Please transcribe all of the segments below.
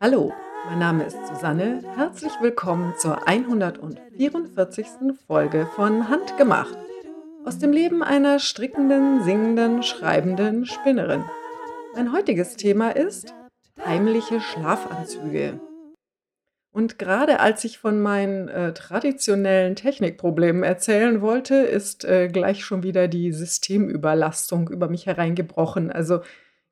Hallo, mein Name ist Susanne. Herzlich willkommen zur 144. Folge von Handgemacht. Aus dem Leben einer strickenden, singenden, schreibenden Spinnerin. Mein heutiges Thema ist heimliche Schlafanzüge. Und gerade als ich von meinen äh, traditionellen Technikproblemen erzählen wollte, ist äh, gleich schon wieder die Systemüberlastung über mich hereingebrochen. Also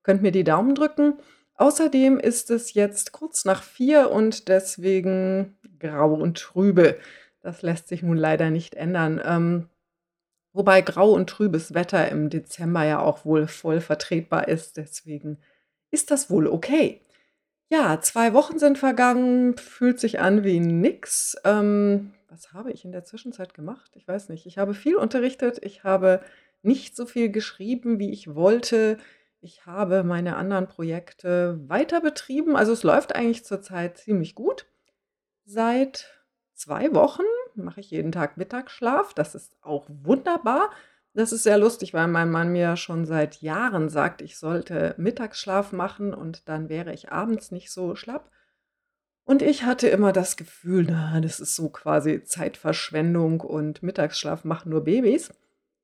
könnt mir die Daumen drücken. Außerdem ist es jetzt kurz nach vier und deswegen grau und trübe. Das lässt sich nun leider nicht ändern. Ähm, wobei grau und trübes Wetter im Dezember ja auch wohl voll vertretbar ist. Deswegen ist das wohl okay. Ja, zwei Wochen sind vergangen, fühlt sich an wie nix. Ähm, was habe ich in der Zwischenzeit gemacht? Ich weiß nicht. Ich habe viel unterrichtet, ich habe nicht so viel geschrieben, wie ich wollte. Ich habe meine anderen Projekte weiter betrieben. Also es läuft eigentlich zurzeit ziemlich gut. Seit zwei Wochen mache ich jeden Tag Mittagsschlaf. Das ist auch wunderbar. Das ist sehr lustig, weil mein Mann mir schon seit Jahren sagt, ich sollte Mittagsschlaf machen und dann wäre ich abends nicht so schlapp. Und ich hatte immer das Gefühl, na, das ist so quasi Zeitverschwendung und Mittagsschlaf machen nur Babys.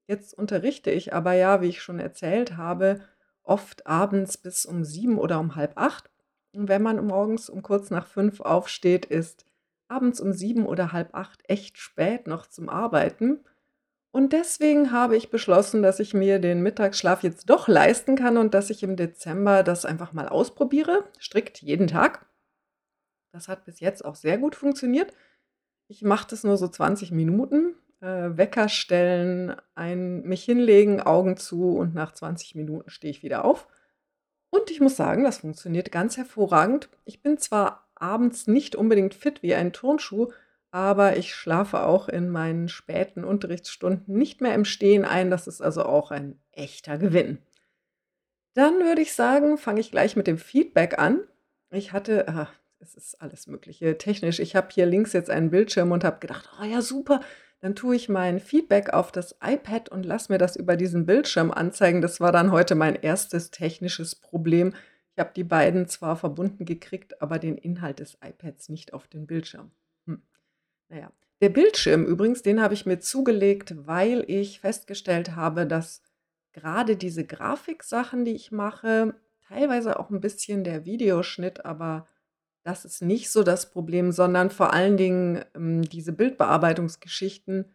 Jetzt unterrichte ich aber ja, wie ich schon erzählt habe, oft abends bis um sieben oder um halb acht. Und wenn man morgens um kurz nach fünf aufsteht, ist abends um sieben oder halb acht echt spät noch zum Arbeiten. Und deswegen habe ich beschlossen, dass ich mir den Mittagsschlaf jetzt doch leisten kann und dass ich im Dezember das einfach mal ausprobiere, strikt jeden Tag. Das hat bis jetzt auch sehr gut funktioniert. Ich mache das nur so 20 Minuten, äh, Wecker stellen, ein, mich hinlegen, Augen zu und nach 20 Minuten stehe ich wieder auf. Und ich muss sagen, das funktioniert ganz hervorragend. Ich bin zwar abends nicht unbedingt fit wie ein Turnschuh, aber ich schlafe auch in meinen späten Unterrichtsstunden nicht mehr im Stehen ein. Das ist also auch ein echter Gewinn. Dann würde ich sagen, fange ich gleich mit dem Feedback an. Ich hatte, ah, es ist alles Mögliche technisch. Ich habe hier links jetzt einen Bildschirm und habe gedacht, oh ja, super. Dann tue ich mein Feedback auf das iPad und lasse mir das über diesen Bildschirm anzeigen. Das war dann heute mein erstes technisches Problem. Ich habe die beiden zwar verbunden gekriegt, aber den Inhalt des iPads nicht auf den Bildschirm. Naja, der Bildschirm übrigens, den habe ich mir zugelegt, weil ich festgestellt habe, dass gerade diese Grafiksachen, die ich mache, teilweise auch ein bisschen der Videoschnitt, aber das ist nicht so das Problem, sondern vor allen Dingen ähm, diese Bildbearbeitungsgeschichten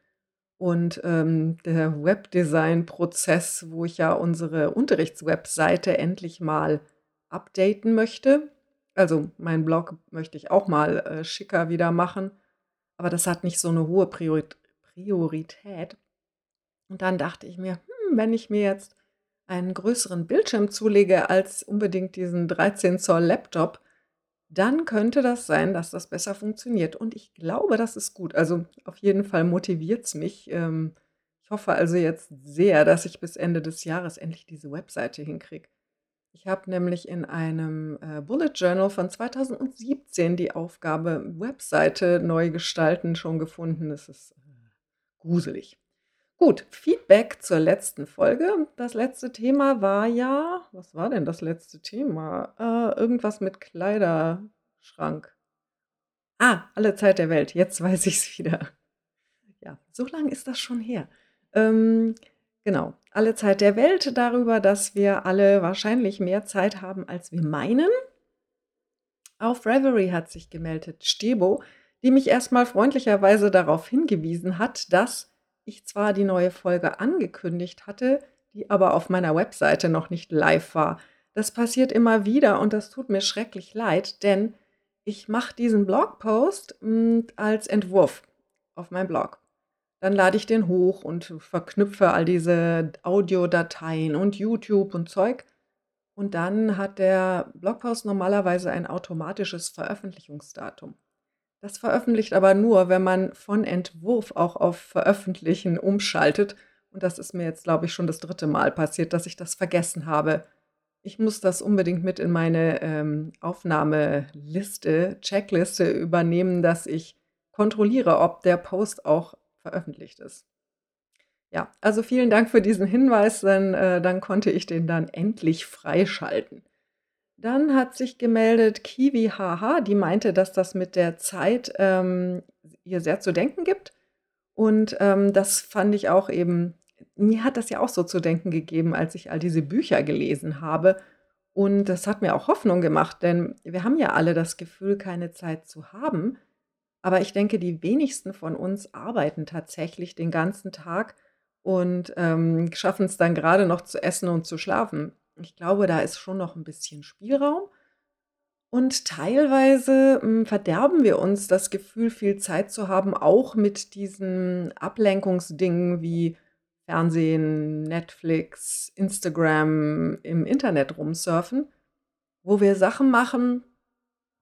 und ähm, der Webdesign-Prozess, wo ich ja unsere Unterrichtswebseite endlich mal updaten möchte. Also meinen Blog möchte ich auch mal äh, schicker wieder machen aber das hat nicht so eine hohe Priorität. Und dann dachte ich mir, hm, wenn ich mir jetzt einen größeren Bildschirm zulege als unbedingt diesen 13 Zoll Laptop, dann könnte das sein, dass das besser funktioniert. Und ich glaube, das ist gut. Also auf jeden Fall motiviert es mich. Ähm, ich hoffe also jetzt sehr, dass ich bis Ende des Jahres endlich diese Webseite hinkriege. Ich habe nämlich in einem äh, Bullet Journal von 2017 die Aufgabe Webseite neu gestalten schon gefunden. Das ist äh, gruselig. Gut, Feedback zur letzten Folge. Das letzte Thema war ja, was war denn das letzte Thema? Äh, irgendwas mit Kleiderschrank. Ah, alle Zeit der Welt. Jetzt weiß ich es wieder. Ja, so lange ist das schon her. Ähm, Genau, alle Zeit der Welt darüber, dass wir alle wahrscheinlich mehr Zeit haben, als wir meinen. Auf Reverie hat sich gemeldet Stebo, die mich erstmal freundlicherweise darauf hingewiesen hat, dass ich zwar die neue Folge angekündigt hatte, die aber auf meiner Webseite noch nicht live war. Das passiert immer wieder und das tut mir schrecklich leid, denn ich mache diesen Blogpost hm, als Entwurf auf meinem Blog. Dann lade ich den hoch und verknüpfe all diese Audiodateien und YouTube und Zeug. Und dann hat der Blogpost normalerweise ein automatisches Veröffentlichungsdatum. Das veröffentlicht aber nur, wenn man von Entwurf auch auf Veröffentlichen umschaltet. Und das ist mir jetzt, glaube ich, schon das dritte Mal passiert, dass ich das vergessen habe. Ich muss das unbedingt mit in meine ähm, Aufnahmeliste, Checkliste übernehmen, dass ich kontrolliere, ob der Post auch veröffentlicht ist. Ja, also vielen Dank für diesen Hinweis, denn, äh, dann konnte ich den dann endlich freischalten. Dann hat sich gemeldet Kiwi Haha, die meinte, dass das mit der Zeit, ähm, ihr sehr zu denken gibt. Und, ähm, das fand ich auch eben mir hat das ja auch so zu denken gegeben, als ich all diese Bücher gelesen habe. Und das hat mir auch Hoffnung gemacht, denn wir haben ja alle das Gefühl, keine Zeit zu haben. Aber ich denke, die wenigsten von uns arbeiten tatsächlich den ganzen Tag und, ähm, schaffen es dann gerade noch zu essen und zu schlafen. Ich glaube, da ist schon noch ein bisschen Spielraum. Und teilweise, hm, verderben wir uns das Gefühl, viel Zeit zu haben, auch mit diesen Ablenkungsdingen wie Fernsehen, Netflix, Instagram, im Internet rumsurfen, wo wir Sachen machen,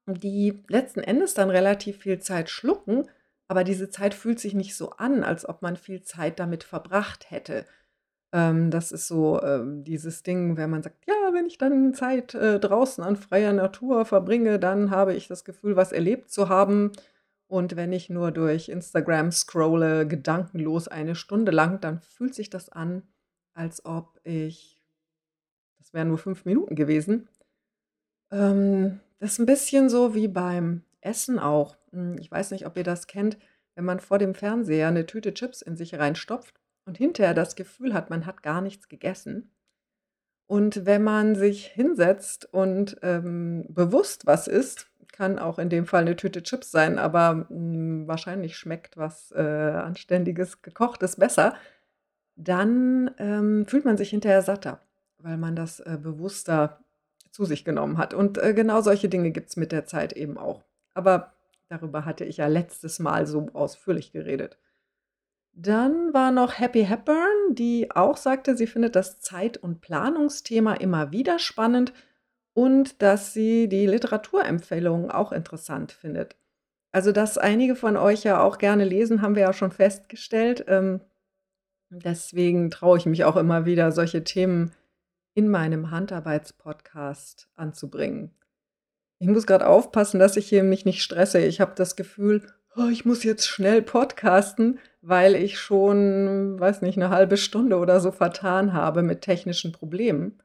die letzten Endes dann relativ viel Zeit schlucken, aber diese Zeit fühlt sich nicht so an, als ob man viel Zeit damit verbracht hätte. Ähm, das ist so, ähm, dieses Ding, wenn man sagt: „Ja, wenn ich dann Zeit, äh, draußen an freier Natur verbringe, dann habe ich das Gefühl, was erlebt zu haben. Und wenn ich nur durch Instagram scrolle, gedankenlos eine Stunde lang, dann fühlt sich das an, als ob ich das wären nur 5 Minuten gewesen. Ähm, das ist ein bisschen so wie beim Essen auch. Hm, ich weiß nicht, ob ihr das kennt, wenn man vor dem Fernseher eine Tüte Chips in sich reinstopft und hinterher das Gefühl hat, man hat gar nichts gegessen. Und wenn man sich hinsetzt und, ähm, bewusst was isst, kann auch in dem Fall eine Tüte Chips sein, aber, hm, wahrscheinlich schmeckt was, äh, Anständiges Gekochtes besser, dann, ähm, fühlt man sich hinterher satter, weil man das, äh, bewusster zu sich genommen hat. Und, äh, genau solche Dinge gibt es mit der Zeit eben auch. Aber darüber hatte ich ja letztes Mal so ausführlich geredet. Dann war noch Happy Hepburn, die auch sagte, sie findet das Zeit und Planungsthema immer wieder spannend und dass sie die Literaturempfehlungen auch interessant findet. Also, dass einige von euch ja auch gerne lesen, haben wir ja schon festgestellt. Ähm, deswegen traue ich mich auch immer wieder, solche Themen in meinem Handarbeitspodcast anzubringen. Ich muss gerade aufpassen, dass ich hier mich nicht stresse. Ich habe das Gefühl, oh, ich muss jetzt schnell podcasten, weil ich schon, weiß nicht, eine halbe Stunde oder so vertan habe mit technischen Problemen.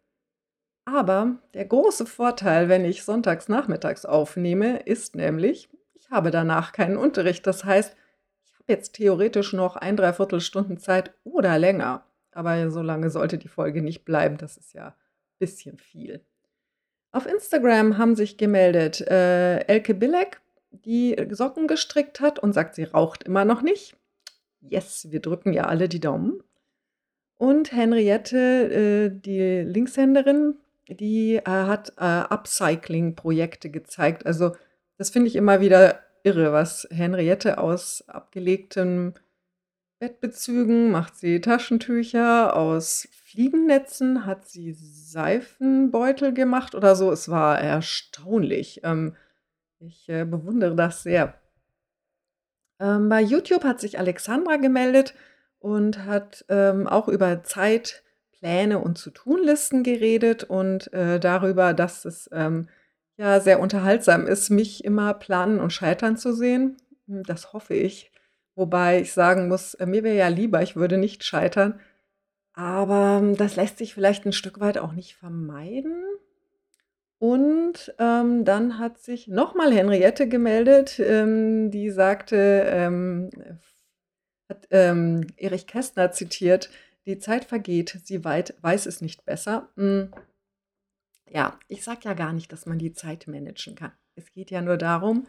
Aber der große Vorteil, wenn ich sonntags nachmittags aufnehme, ist nämlich, ich habe danach keinen Unterricht. Das heißt, ich habe jetzt theoretisch noch ein Dreiviertelstunden Zeit oder länger. Aber so lange sollte die Folge nicht bleiben. Das ist ja ein bisschen viel. Auf Instagram haben sich gemeldet äh, Elke Billek, die Socken gestrickt hat und sagt, sie raucht immer noch nicht. Yes, wir drücken ja alle die Daumen. Und Henriette, äh, die Linkshänderin, die äh, hat äh, Upcycling-Projekte gezeigt. Also das finde ich immer wieder irre, was Henriette aus abgelegten Bettbezügen macht sie Taschentücher, aus Fliegennetzen hat sie Seifenbeutel gemacht oder so. Es war erstaunlich. Ähm, ich äh, bewundere das sehr. Ähm, bei YouTube hat sich Alexandra gemeldet und hat, ähm, auch über Zeitpläne und Zu-tun-Listen geredet und, äh, darüber, dass es, ähm, ja sehr unterhaltsam ist, mich immer planen und scheitern zu sehen. Hm, das hoffe ich. Wobei ich sagen muss, äh, mir wäre ja lieber, ich würde nicht scheitern, aber ähm, das lässt sich vielleicht ein Stück weit auch nicht vermeiden. Und, ähm, dann hat sich nochmal Henriette gemeldet, ähm, die sagte, ähm, hat, ähm, Erich Kästner zitiert: „Die Zeit vergeht, sie weit weiß es nicht besser.“ Hm, ja, ich sage ja gar nicht, dass man die Zeit managen kann. Es geht ja nur darum,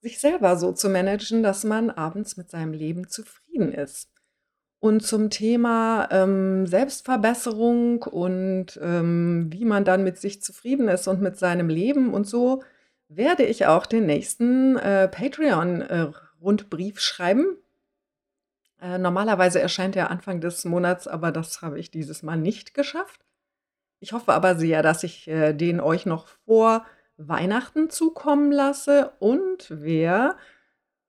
sich selber so zu managen, dass man abends mit seinem Leben zufrieden ist. Und zum Thema, ähm, Selbstverbesserung und, ähm, wie man dann mit sich zufrieden ist und mit seinem Leben und so, werde ich auch den nächsten, äh, Patreon, äh, schreiben. Äh, normalerweise erscheint er Anfang des Monats, aber das habe ich dieses Mal nicht geschafft. Ich hoffe aber sehr, dass ich, äh, den euch noch vor Weihnachten zukommen lasse und wer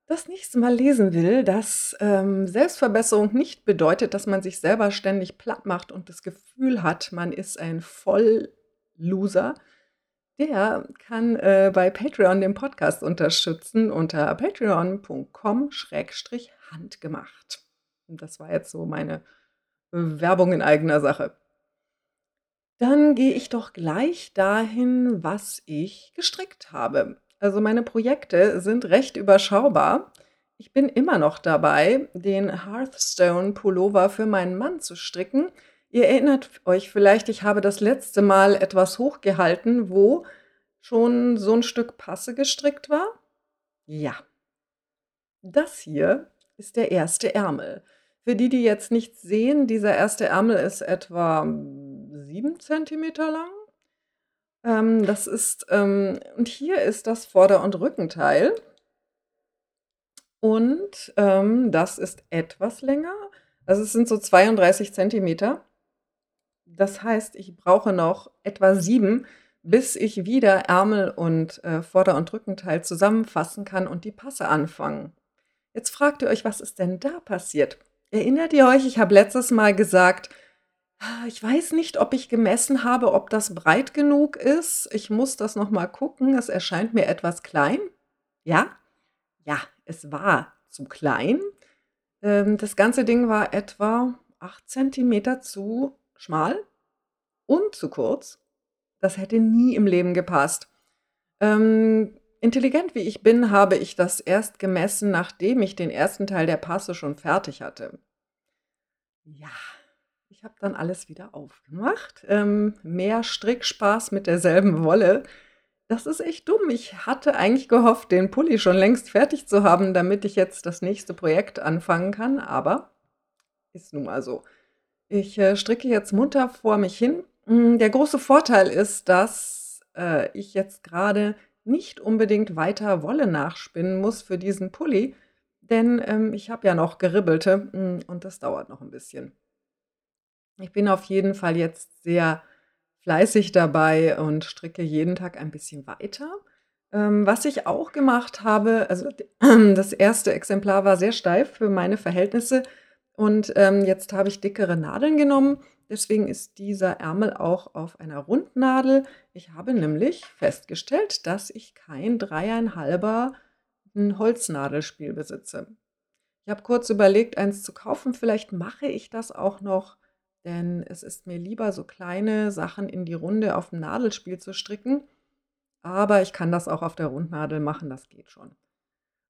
das nächste Mal lesen will, dass ähm, Selbstverbesserung nicht bedeutet, dass man sich selber ständig platt macht und das Gefühl hat, man ist ein Vollloser, der kann äh, bei Patreon den Podcast unterstützen unter patreon.com-handgemacht. Und das war jetzt so meine Werbung in eigener Sache. Dann gehe ich doch gleich dahin, was ich gestrickt habe. Also meine Projekte sind recht überschaubar. Ich bin immer noch dabei, den Hearthstone Pullover für meinen Mann zu stricken. Ihr erinnert euch vielleicht, ich habe das letzte Mal etwas hochgehalten, wo schon so ein Stück Passe gestrickt war. Ja, das hier ist der erste Ärmel. Für die, die jetzt nichts sehen, dieser erste Ärmel ist etwa 7 cm lang. Ähm, das ist, ähm, und hier ist das Vorder- und Rückenteil. Und ähm, das ist etwas länger. Also es sind so 32 cm. Das heißt, ich brauche noch etwa sieben, bis ich wieder Ärmel und äh, Vorder- und Rückenteil zusammenfassen kann und die Passe anfangen. Jetzt fragt ihr euch, was ist denn da passiert? Erinnert ihr euch, ich habe letztes Mal gesagt, ah, ich weiß nicht, ob ich gemessen habe, ob das breit genug ist. Ich muss das noch mal gucken. Es erscheint mir etwas klein. Ja? Ja, es war zu klein. Ähm, das ganze Ding war etwa 8 cm zu schmal und zu kurz. Das hätte nie im Leben gepasst. Ähm, intelligent wie ich bin, habe ich das erst gemessen, nachdem ich den ersten Teil der Passe schon fertig hatte. Ja, ich habe dann alles wieder aufgemacht. Ähm, mehr Strickspaß mit derselben Wolle. Das ist echt dumm. Ich hatte eigentlich gehofft, den Pulli schon längst fertig zu haben, damit ich jetzt das nächste Projekt anfangen kann, aber ist nun mal so. Ich äh, stricke jetzt munter vor mich hin. Mm, der große Vorteil ist, dass äh, ich jetzt gerade nicht unbedingt weiter Wolle nachspinnen muss für diesen Pulli, denn ähm, ich habe ja noch geribbelte mm, und das dauert noch ein bisschen. Ich bin auf jeden Fall jetzt sehr fleißig dabei und stricke jeden Tag ein bisschen weiter. Ähm, was ich auch gemacht habe, also das erste Exemplar war sehr steif für meine Verhältnisse und ähm, jetzt habe ich dickere Nadeln genommen. Deswegen ist dieser Ärmel auch auf einer Rundnadel. Ich habe nämlich festgestellt, dass ich kein dreieinhalber Holznadelspiel besitze. Ich habe kurz überlegt, eins zu kaufen. Vielleicht mache ich das auch noch denn es ist mir lieber, so kleine Sachen in die Runde auf dem Nadelspiel zu stricken. Aber ich kann das auch auf der Rundnadel machen, das geht schon.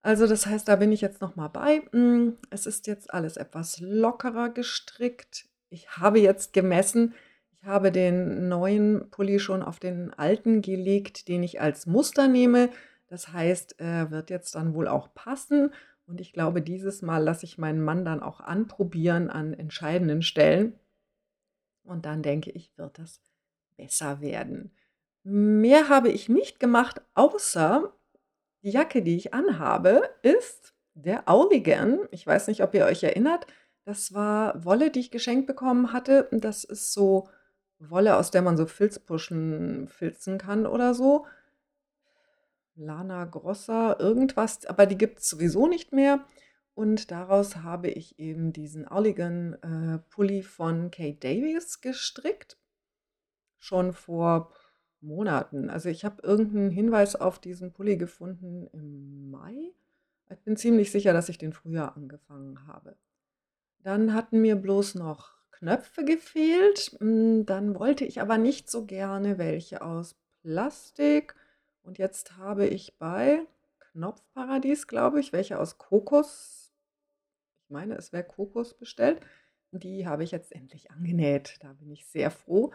Also das heißt, da bin ich jetzt noch mal bei. Hm, es ist jetzt alles etwas lockerer gestrickt. Ich habe jetzt gemessen. Ich habe den neuen Pulli schon auf den alten gelegt, den ich als Muster nehme. Das heißt, er wird jetzt dann wohl auch passen. Und ich glaube, dieses Mal lasse ich meinen Mann dann auch anprobieren an entscheidenden Stellen. Und dann denke ich, wird das besser werden. Mehr habe ich nicht gemacht, außer die Jacke, die ich anhabe, ist der Auligan. Ich weiß nicht, ob ihr euch erinnert. Das war Wolle, die ich geschenkt bekommen hatte. Das ist so Wolle, aus der man so Filzpuschen filzen kann oder so. Lana Grossa, irgendwas, aber die gibt es sowieso nicht mehr. Und daraus habe ich eben diesen Olligan äh, Pulli von Kate Davies gestrickt. Schon vor Monaten. Also ich habe irgendeinen Hinweis auf diesen Pulli gefunden im Mai. Ich bin ziemlich sicher, dass ich den früher angefangen habe. Dann hatten mir bloß noch Knöpfe gefehlt. Hm, dann wollte ich aber nicht so gerne welche aus Plastik. Und jetzt habe ich bei Knopfparadies, glaube ich, welche aus Kokos meine, es wäre Kokos bestellt. Die habe ich jetzt endlich angenäht. Da bin ich sehr froh.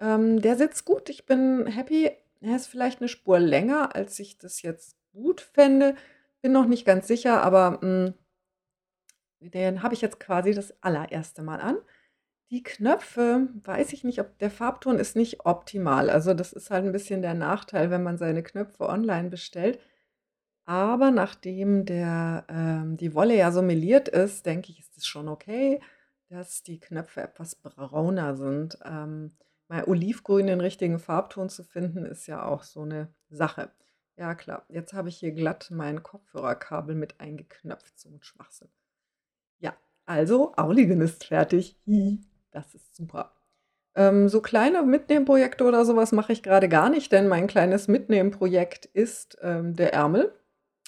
Ähm, der sitzt gut. Ich bin happy. Er ist vielleicht eine Spur länger, als ich das jetzt gut fände. Bin noch nicht ganz sicher, aber mh, hm, den habe ich jetzt quasi das allererste Mal an. Die Knöpfe, weiß ich nicht, ob der Farbton ist nicht optimal. Also das ist halt ein bisschen der Nachteil, wenn man seine Knöpfe online bestellt. Aber nachdem der, ähm, die Wolle ja so meliert ist, denke ich, ist es schon okay, dass die Knöpfe etwas brauner sind. Ähm, mal Olivgrün den richtigen Farbton zu finden, ist ja auch so eine Sache. Ja, klar. Jetzt habe ich hier glatt mein Kopfhörerkabel mit eingeknöpft, so ein Schwachsinn. Ja, also Auligen ist fertig. Das ist super. Ähm, so kleine Mitnehmprojekte oder sowas mache ich gerade gar nicht, denn mein kleines Mitnehmprojekt ist ähm, der Ärmel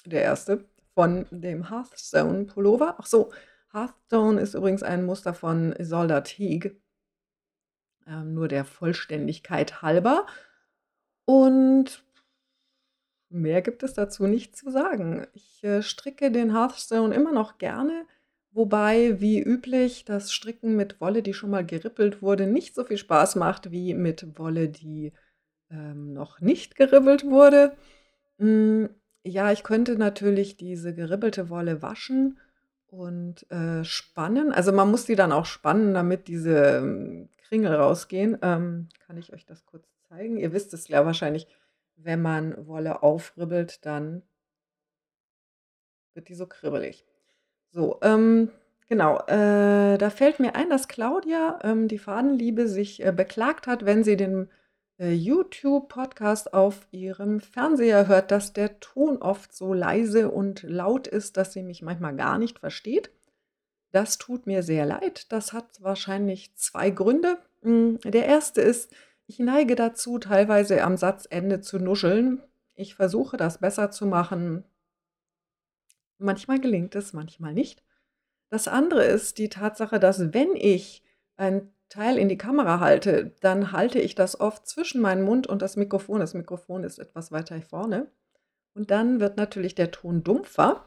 der erste von dem Hearthstone Pullover. Ach so, Hearthstone ist übrigens ein Muster von Isolda Teague, ähm, nur der Vollständigkeit halber. Und mehr gibt es dazu nicht zu sagen. Ich äh, stricke den Hearthstone immer noch gerne, wobei, wie üblich, das Stricken mit Wolle, die schon mal gerippelt wurde, nicht so viel Spaß macht wie mit Wolle, die ähm, noch nicht geribbelt wurde. Hm, ja, ich könnte natürlich diese geribbelte Wolle waschen und, äh, spannen. Also, man muss die dann auch spannen, damit diese, ähm, Kringel rausgehen. Ähm, kann ich euch das kurz zeigen? Ihr wisst es ja wahrscheinlich, wenn man Wolle aufribbelt, dann wird die so kribbelig. So, ähm, genau, äh, da fällt mir ein, dass Claudia, ähm, die Fadenliebe, sich, äh, beklagt hat, wenn sie den äh, YouTube-Podcast auf ihrem Fernseher hört, dass der Ton oft so leise und laut ist, dass sie mich manchmal gar nicht versteht. Das tut mir sehr leid. Das hat wahrscheinlich zwei Gründe. Hm, der erste ist, ich neige dazu, teilweise am Satzende zu nuscheln. Ich versuche das besser zu machen. Manchmal gelingt es, manchmal nicht. Das andere ist die Tatsache, dass wenn ich ein Teil in die Kamera halte, dann halte ich das oft zwischen meinen Mund und das Mikrofon. Das Mikrofon ist etwas weiter vorne. Und dann wird natürlich der Ton dumpfer.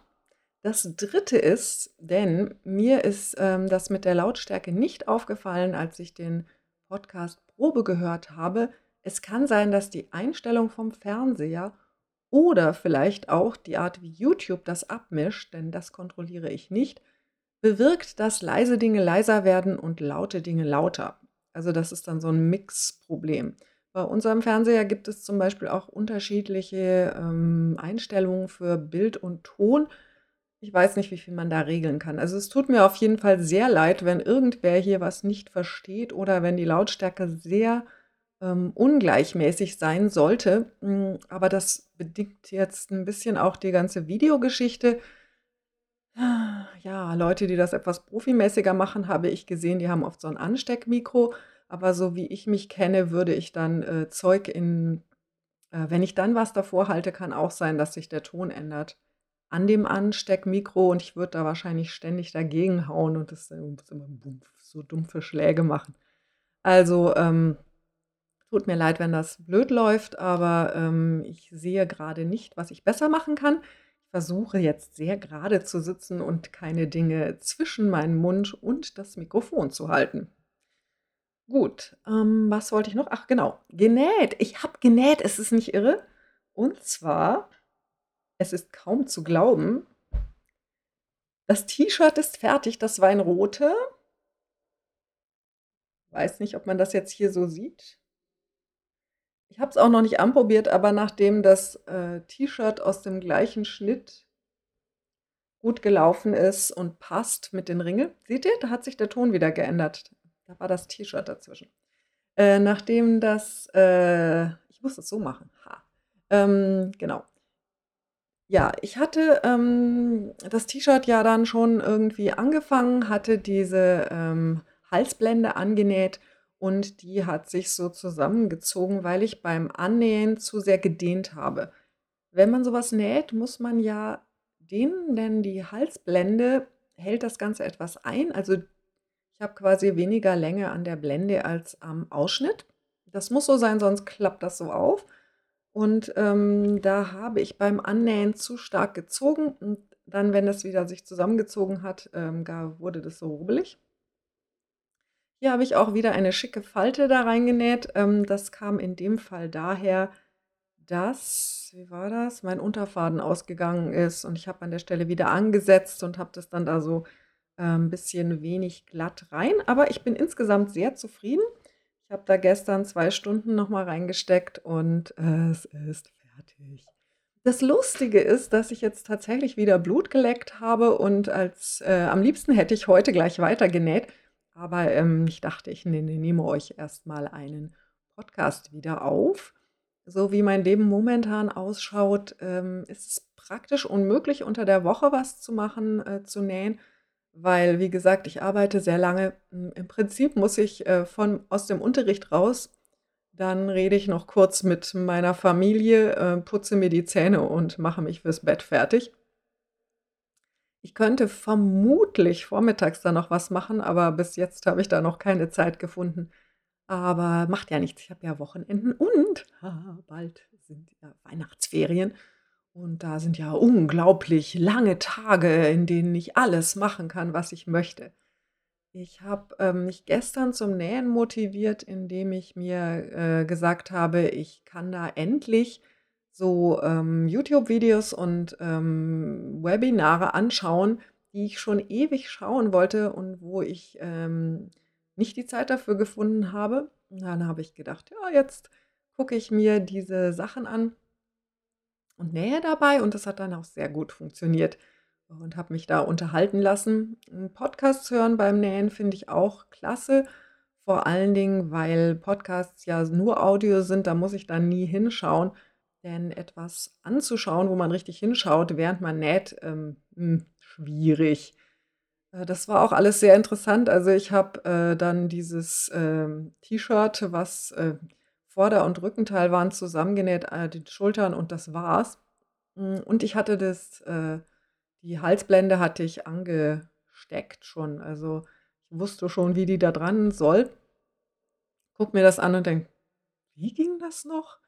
Das Dritte ist, denn mir ist ähm, das mit der Lautstärke nicht aufgefallen, als ich den Podcast Probe gehört habe. Es kann sein, dass die Einstellung vom Fernseher oder vielleicht auch die Art, wie YouTube das abmischt, denn das kontrolliere ich nicht, bewirkt, dass leise Dinge leiser werden und laute Dinge lauter. Also das ist dann so ein Mixproblem. Bei unserem Fernseher gibt es zum Beispiel auch unterschiedliche ähm, Einstellungen für Bild und Ton. Ich weiß nicht, wie viel man da regeln kann. Also es tut mir auf jeden Fall sehr leid, wenn irgendwer hier was nicht versteht oder wenn die Lautstärke sehr ähm, ungleichmäßig sein sollte. Hm, aber das bedingt jetzt ein bisschen auch die ganze Videogeschichte. Ja, Leute, die das etwas profimäßiger machen, habe ich gesehen, die haben oft so ein Ansteckmikro, aber so wie ich mich kenne, würde ich dann, äh, Zeug in äh, wenn ich dann was davor halte, kann auch sein, dass sich der Ton ändert an dem Ansteckmikro und ich würde da wahrscheinlich ständig dagegen hauen und das, äh, immer so dumpfe Schläge machen. Also, ähm, tut mir leid, wenn das blöd läuft, aber, ähm, ich sehe gerade nicht, was ich besser machen kann versuche jetzt sehr gerade zu sitzen und keine Dinge zwischen meinen Mund und das Mikrofon zu halten. Gut, ähm, was wollte ich noch? Ach genau, genäht. Ich habe genäht, es ist nicht irre. Und zwar, es ist kaum zu glauben, das T-Shirt ist fertig, das Weinrote. Weiß nicht, ob man das jetzt hier so sieht. Ich habe es auch noch nicht anprobiert, aber nachdem das, äh, T-Shirt aus dem gleichen Schnitt gut gelaufen ist und passt mit den Ringeln seht ihr, da hat sich der Ton wieder geändert. Da war das T-Shirt dazwischen. Äh, nachdem das äh, ich muss das so machen, ha. Ähm, genau. Ja, ich hatte, ähm, das T-Shirt ja dann schon irgendwie angefangen, hatte diese, ähm, Halsblende angenäht und die hat sich so zusammengezogen, weil ich beim Annähen zu sehr gedehnt habe. Wenn man sowas näht, muss man ja dehnen, denn die Halsblende hält das Ganze etwas ein. Also ich habe quasi weniger Länge an der Blende als am Ausschnitt. Das muss so sein, sonst klappt das so auf. Und ähm, da habe ich beim Annähen zu stark gezogen und dann, wenn es wieder sich zusammengezogen hat, ähm, wurde das so rubbelig. Hier habe ich auch wieder eine schicke Falte da reingenäht. Ähm, das kam in dem Fall daher, dass wie war das? Mein Unterfaden ausgegangen ist und ich habe an der Stelle wieder angesetzt und habe das dann da so, äh, 'n bisschen wenig glatt rein. Aber ich bin insgesamt sehr zufrieden. Ich habe da gestern zwei Stunden noch mal reingesteckt und es ist fertig. Das Lustige ist, dass ich jetzt tatsächlich wieder Blut geleckt habe und als äh, am liebsten hätte ich heute gleich weiter genäht. Aber, ähm, ich dachte, ich ne ne nehme euch erst mal einen Podcast wieder auf. So wie mein Leben momentan ausschaut, ähm, ist es praktisch unmöglich, unter der Woche was zu machen, äh, zu nähen, weil, wie gesagt, ich arbeite sehr lange. Hm, im Prinzip muss ich, äh, von aus dem Unterricht raus, dann rede ich noch kurz mit meiner Familie, äh, putze mir die Zähne und mache mich fürs Bett fertig. Ich könnte vermutlich vormittags da noch was machen, aber bis jetzt habe ich da noch keine Zeit gefunden. Aber macht ja nichts, ich habe ja Wochenenden und bald sind ja Weihnachtsferien und da sind ja unglaublich lange Tage, in denen ich alles machen kann, was ich möchte. Ich habe, ähm, mich gestern zum Nähen motiviert, indem ich mir, äh, gesagt habe, ich kann da endlich so, ähm, YouTube-Videos und, ähm, Webinare anschauen, die ich schon ewig schauen wollte und wo ich, ähm, nicht die Zeit dafür gefunden habe. Und dann habe ich gedacht: „Ja, jetzt gucke ich mir diese Sachen an und nähe dabei“ und das hat dann auch sehr gut funktioniert und habe mich da unterhalten lassen. Podcasts hören beim Nähen finde ich auch klasse, vor allen Dingen, weil Podcasts ja nur Audio sind, da muss ich dann nie hinschauen, denn etwas anzuschauen, wo man richtig hinschaut, während man näht, ähm, hm, schwierig. Äh, das war auch alles sehr interessant. Also, ich habe, äh, dann dieses, ähm, T-Shirt, was, äh, Vorder und Rückenteil waren zusammengenäht, äh, die Schultern und das war's. Hm, und ich hatte das, äh die Halsblende hatte ich angesteckt schon. Also, ich wusste schon, wie die da dran soll. Gucke mir das an und denke: „Wie ging das noch?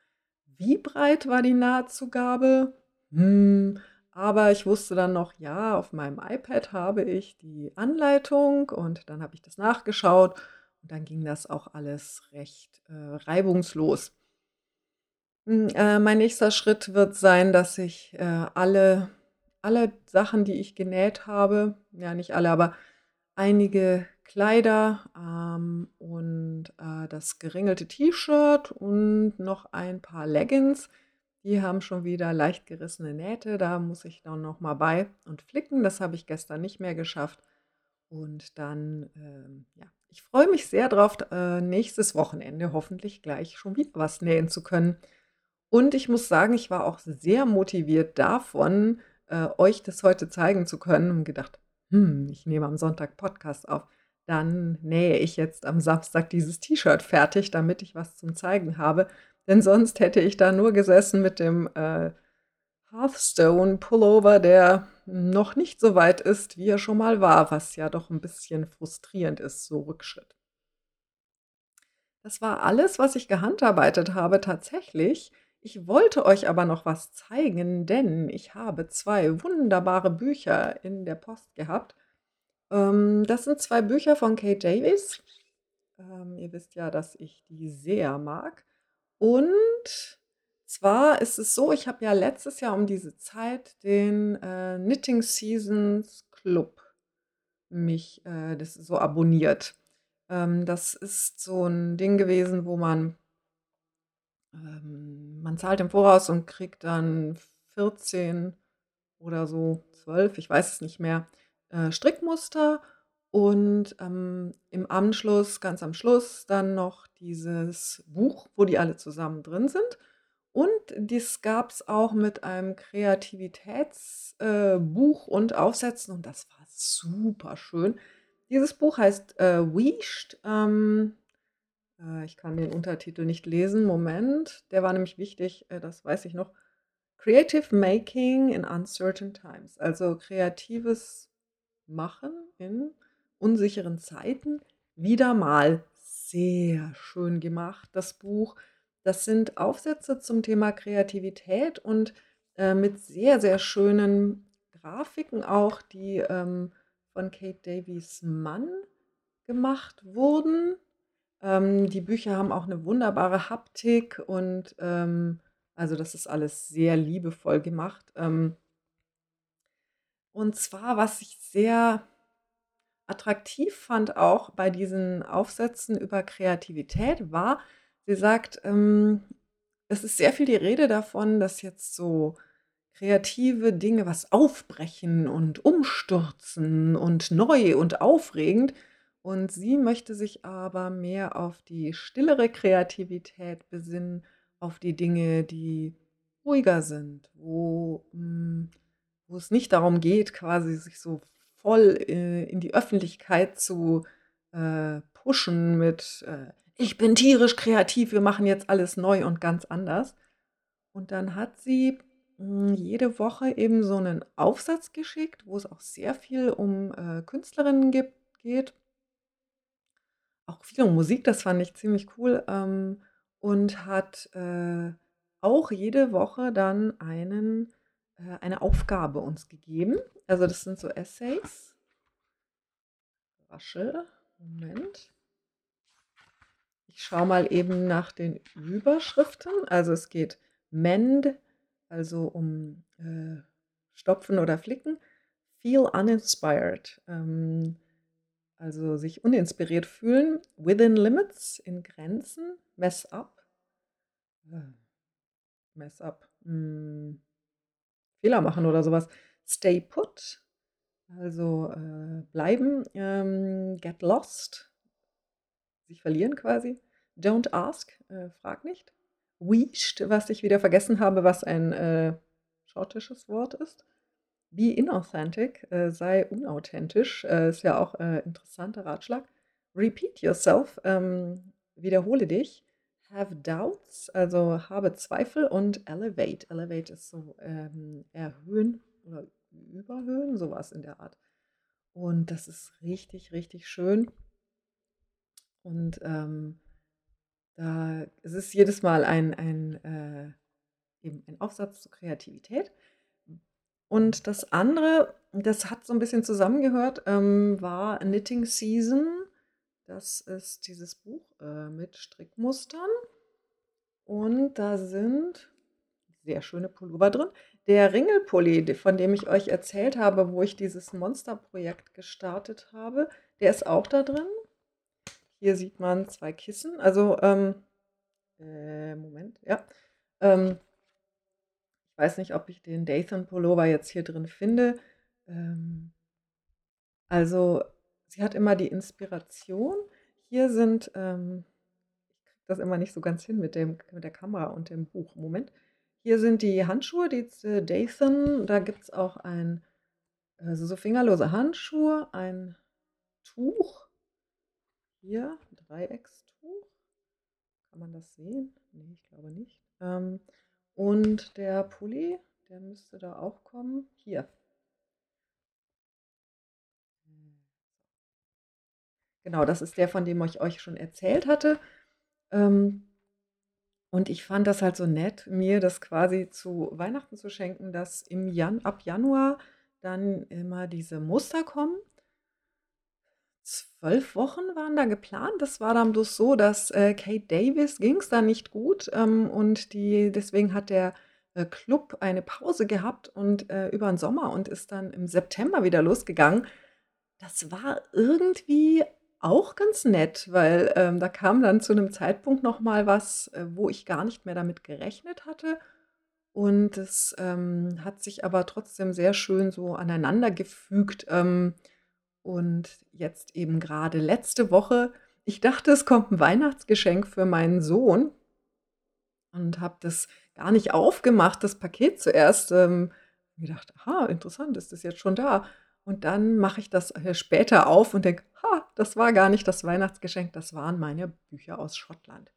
Wie breit war die Nahtzugabe? Hm.“ Aber ich wusste dann noch, ja, auf meinem iPad habe ich die Anleitung und dann habe ich das nachgeschaut und dann ging das auch alles recht, äh, reibungslos. Hm, äh, mein nächster Schritt wird sein, dass ich, äh, alle alle Sachen, die ich genäht habe ja, nicht alle, aber einige Kleider, ähm, und, äh, das geringelte T-Shirt und noch ein paar Leggings. Die haben schon wieder leicht gerissene Nähte, da muss ich dann noch mal bei und flicken. Das habe ich gestern nicht mehr geschafft. Und dann, ähm, ja, ich freue mich sehr drauf, äh, nächstes Wochenende hoffentlich gleich schon wieder was nähen zu können. Und ich muss sagen, ich war auch sehr motiviert davon, äh, euch das heute zeigen zu können und gedacht: „Hm, ich nehme am Sonntag Podcast auf. Dann nähe ich jetzt am Samstag dieses T-Shirt fertig, damit ich was zum Zeigen habe.“ Denn sonst hätte ich da nur gesessen mit dem, äh, Hearthstone Pullover, der noch nicht so weit ist, wie er schon mal war, was ja doch ein bisschen frustrierend ist, so Rückschritt. Das war alles, was ich gehandarbeitet habe tatsächlich. Ich wollte euch aber noch was zeigen, denn ich habe 2 wunderbare Bücher in der Post gehabt. Ähm, das sind 2 Bücher von Kate Davies. Ähm, ihr wisst ja, dass ich die sehr mag. Und zwar ist es so, ich habe ja letztes Jahr um diese Zeit den, äh, Knitting Seasons Club mich, äh, das so abonniert. Ähm, das ist so ein Ding gewesen, wo man ähm, man zahlt im Voraus und kriegt dann 14 oder so, 12, ich weiß es nicht mehr, äh, Strickmuster und, ähm, im Anschluss ganz am Schluss dann noch dieses Buch, wo die alle zusammen drin sind. Und dies gab es auch mit einem Kreativitätsbuch äh, und Aufsätzen und das war super schön. Dieses Buch heißt, äh, „Weished“, ähm äh, ich kann den Untertitel nicht lesen. Moment, der war nämlich wichtig, äh, das weiß ich noch. Creative Making in Uncertain Times, also kreatives Machen in unsicheren Zeiten. Wieder mal sehr schön gemacht, das Buch. Das sind Aufsätze zum Thema Kreativität und, äh, mit sehr, sehr schönen Grafiken auch, die, ähm, von Kate Davies Mann gemacht wurden. Ähm, die Bücher haben auch eine wunderbare Haptik und, ähm also, das ist alles sehr liebevoll gemacht. Ähm und zwar, was ich sehr attraktiv fand auch bei diesen Aufsätzen über Kreativität war, sie sagt, ähm, es ist sehr viel die Rede davon, dass jetzt so kreative Dinge was aufbrechen und umstürzen und neu und aufregend. Und sie möchte sich aber mehr auf die stillere Kreativität besinnen, auf die Dinge, die ruhiger sind, wo, hm wo es nicht darum geht, quasi sich so voll, äh, in die Öffentlichkeit zu, äh, pushen mit, äh: „Ich bin tierisch kreativ, wir machen jetzt alles neu und ganz anders.“ Und dann hat sie hm, jede Woche eben so einen Aufsatz geschickt, wo es auch sehr viel um, äh, Künstlerinnen gibt geht. Auch viel um Musik, das fand ich ziemlich cool, ähm, und hat, äh, auch jede Woche dann einen äh, eine Aufgabe uns gegeben. Also, das sind so Essays. Raschel, Moment. Ich schaue mal eben nach den Überschriften. Also, es geht Mend, also um, äh, Stopfen oder Flicken. Feel uninspired, ähm, also sich uninspiriert fühlen. Within limits, in Grenzen. Mess up. Äh, mess up. Hm, Fehler machen oder sowas. Stay put, also, äh, bleiben. Ähm, get lost, sich verlieren quasi. Don't ask, äh, frag nicht. Weashed, was ich wieder vergessen habe, was ein, äh, schottisches Wort ist. Be inauthentic, äh, sei unauthentisch, äh, ist ja auch, äh, interessanter Ratschlag. Repeat yourself, ähm, wiederhole dich. Have doubts, also habe Zweifel und elevate. Elevate ist so, ähm, erhöhen oder überhöhen, sowas in der Art. Und das ist richtig, richtig schön. Und, ähm, da es ist jedes Mal ein ein, äh eben ein Aufsatz zur Kreativität. Und das andere, das hat so ein bisschen zusammengehört, ähm, war Knitting Season. Das ist dieses Buch, äh, mit Strickmustern. Und da sind sehr schöne Pullover drin. Der Ringelpulli, von dem ich euch erzählt habe, wo ich dieses Monsterprojekt gestartet habe, der ist auch da drin. Hier sieht man zwei Kissen. Also, ähm äh, Moment, ja. Ähm ich weiß nicht, ob ich den Dathan-Pullover jetzt hier drin finde. Ähm also, sie hat immer die Inspiration. Hier sind, ähm ich kriege das immer nicht so ganz hin mit dem mit der Kamera und dem Buch. Moment. Hier sind die Handschuhe, die Dathan. Da gibt es auch ein also, so fingerlose Handschuhe, ein Tuch. Hier, Dreieckstuch. Kann man das sehen? Ne, ich glaube nicht. Ähm und der Pulli, der müsste da auch kommen. Hier. Genau, das ist der, von dem ich euch schon erzählt hatte. Ähm, und ich fand das halt so nett, mir das quasi zu Weihnachten zu schenken, dass im Jan ab Januar dann immer diese Muster kommen. Zwölf Wochen waren da geplant. Das war dann bloß so, dass, äh, Kate Davis ging's da nicht gut, ähm, und die deswegen hat der, äh, Club eine Pause gehabt und, äh, über 'n Sommer und ist dann im September wieder losgegangen. Das war irgendwie auch ganz nett, weil, ähm, da kam dann zu 'nem Zeitpunkt noch mal was, äh, wo ich gar nicht mehr damit gerechnet hatte. Und es, ähm, hat sich aber trotzdem sehr schön so aneinandergefügt, ähm und jetzt eben gerade letzte Woche ich dachte, es kommt ein Weihnachtsgeschenk für meinen Sohn und habe das gar nicht aufgemacht, das Paket zuerst, ähm, gedacht: „Aha, interessant, ist das jetzt schon da?“ Und dann mache ich das, äh, später auf und denke: „Ha, das war gar nicht das Weihnachtsgeschenk, das waren meine Bücher aus Schottland.“